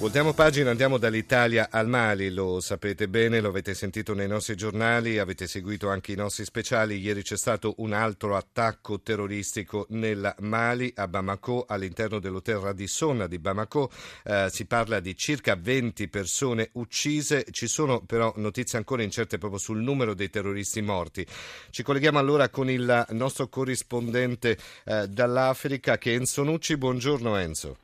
Voltiamo pagina, andiamo dall'Italia al Mali, lo sapete bene, lo avete sentito nei nostri giornali, avete seguito anche i nostri speciali. Ieri c'è stato un altro attacco terroristico nel Mali, a Bamako, all'interno dell'hotel Radisson di Bamako. Eh, si parla di circa 20 persone uccise, ci sono però notizie ancora incerte proprio sul numero dei terroristi morti. Ci colleghiamo allora con il nostro corrispondente eh, dall'Africa, che è Enzo Nucci. Buongiorno Enzo.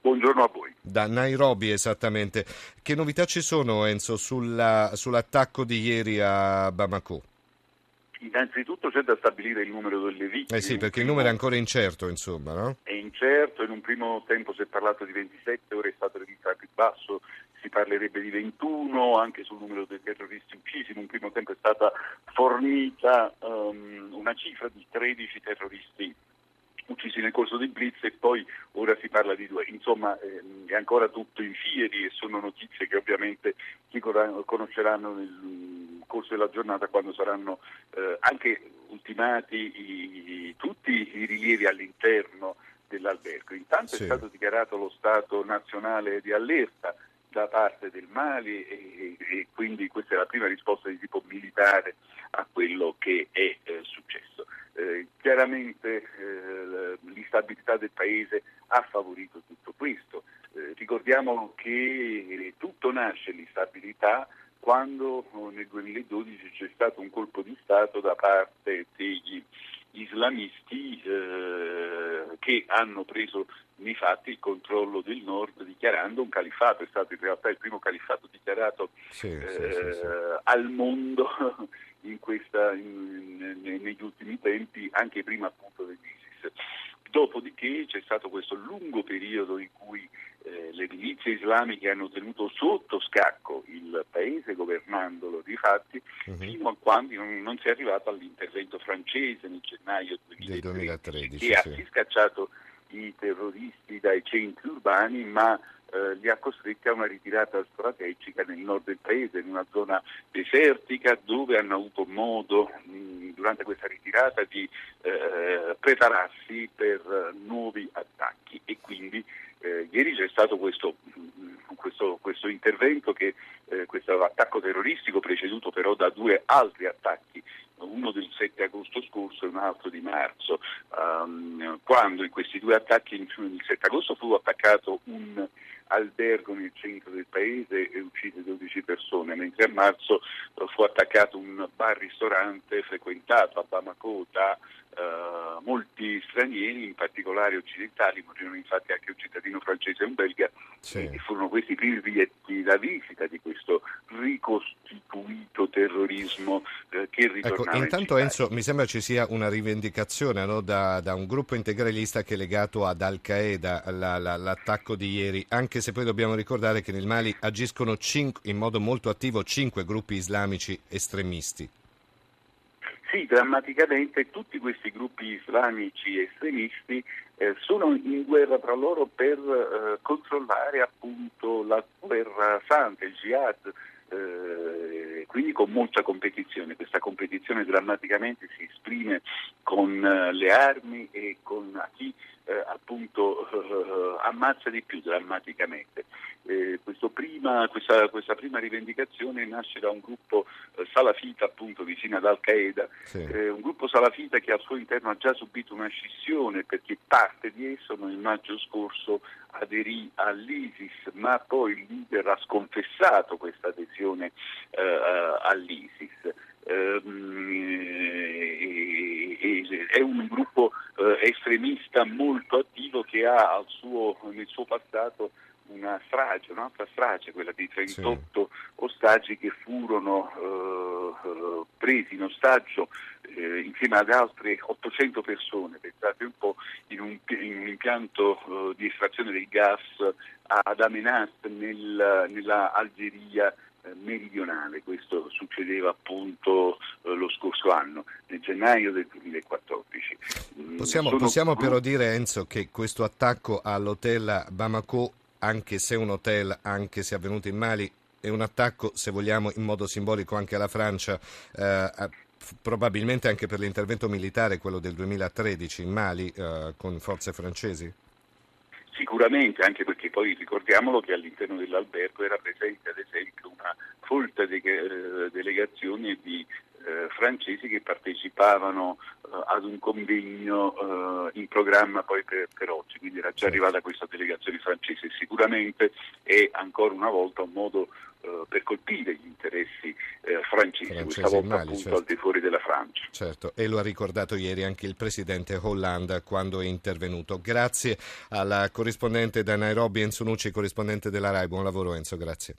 Buongiorno a voi. Da Nairobi esattamente. Che novità ci sono Enzo sulla, sull'attacco di ieri a Bamako? Innanzitutto c'è da stabilire il numero delle vittime. Eh sì, perché il numero è ancora incerto, insomma, no? È incerto, in un primo tempo si è parlato di 27, ora è stato registrato più basso, si parlerebbe di 21, anche sul numero dei terroristi uccisi, in un primo tempo è stata fornita um, una cifra di 13 terroristi nel corso del blitz e poi ora si parla di due. Insomma ehm, è ancora tutto in fieri e sono notizie che ovviamente si conosceranno nel corso della giornata quando saranno eh, anche ultimati i, tutti i rilievi all'interno dell'albergo. Intanto sì. è stato dichiarato lo stato nazionale di allerta da parte del Mali e, e, quindi questa è la prima risposta di tipo militare a quello che è eh, successo. Eh, chiaramente eh, l'instabilità del paese ha favorito tutto questo. Eh, ricordiamo che tutto nasce l'instabilità quando oh, nel 2012 c'è stato un colpo di Stato da parte degli islamisti eh, che hanno preso nei fatti il controllo del nord dichiarando un califfato, è stato in realtà il primo califfato dichiarato sì, eh, sì, sì, al mondo in questa, in, negli ultimi tempi, anche prima appunto dell'ISIS. Dopodiché c'è stato questo lungo periodo in cui eh, le milizie islamiche hanno tenuto sotto scacco il paese governandolo di fatti uh-huh. fino a quando non, non, si è arrivato all'intervento francese nel gennaio 2013, 2013 che sì. ha scacciato i terroristi dai centri urbani ma eh, li ha costretti a una ritirata strategica nel nord del paese, in una zona desertica dove hanno avuto modo mh, durante questa ritirata di eh, prepararsi per nuovi attacchi. E quindi eh, ieri c'è stato questo, questo, questo intervento, che, eh, questo attacco terroristico preceduto però da due altri attacchi uno del 7 agosto scorso e un altro di marzo, um, quando in questi due attacchi, il 7 agosto fu attaccato un albergo nel centro del paese e uccise 12 persone, mentre a marzo fu attaccato un bar-ristorante frequentato a Bamako da uh, molti stranieri, in particolare occidentali, morirono infatti anche un cittadino francese e un belga, sì. e furono questi i primi biglietti da visita di questo ricostituito terrorismo eh, che ritornava ecco, intanto in Enzo mi sembra ci sia una rivendicazione no, da, da, un gruppo integralista che è legato ad Al-Qaeda la, la, l'attacco di ieri anche se poi dobbiamo ricordare che nel Mali agiscono cinque, in modo molto attivo cinque gruppi islamici estremisti sì, drammaticamente tutti questi gruppi islamici estremisti eh, sono in guerra tra loro per eh, controllare appunto la guerra santa, il jihad, eh, quindi con molta competizione. Questa competizione drammaticamente si esprime con eh, le armi e con chi eh, appunto eh, ammazza di più drammaticamente. Eh, prima, questa, questa, prima rivendicazione nasce da un gruppo eh, salafita appunto vicino ad Al-Qaeda, sì. Eh, un gruppo salafita che al suo interno ha già subito una scissione perché parte di esso nel maggio scorso aderì all'ISIS, ma poi il leader ha sconfessato questa adesione eh, all'ISIS. Ehm, è un gruppo eh, estremista molto attivo che ha suo, nel suo passato una strage, un'altra strage, quella di 38 sì. ostaggi che furono eh, presi in ostaggio eh, insieme ad altre 800 persone, pensate un po', in un, in un impianto eh, di estrazione del gas ad Amenas nel, nella eh, meridionale. Questo succedeva appunto eh, lo scorso anno, nel gennaio del 2014. Mm, possiamo, possiamo però dire, Enzo, che questo attacco all'hotel Bamako, anche se un hotel, anche se avvenuto in Mali, è un attacco, se vogliamo, in modo simbolico anche alla Francia, eh, probabilmente anche per l'intervento militare, quello del 2013 in Mali, eh, con forze francesi? Sicuramente, anche perché poi ricordiamolo che all'interno dell'albergo era presente ad esempio folta de- eh, delegazione di eh, francesi che partecipavano eh, ad un convegno eh, in programma poi per, per, oggi, quindi era già arrivata questa delegazione francese. Sicuramente è ancora una volta un modo eh, per colpire gli interessi eh, francesi, francesi, questa volta Mali, appunto certo. al di fuori della Francia. Certo, e lo ha ricordato ieri anche il presidente Hollande quando è intervenuto. Grazie alla corrispondente da Nairobi Enzo Nucci, corrispondente della RAI. Buon lavoro Enzo, grazie.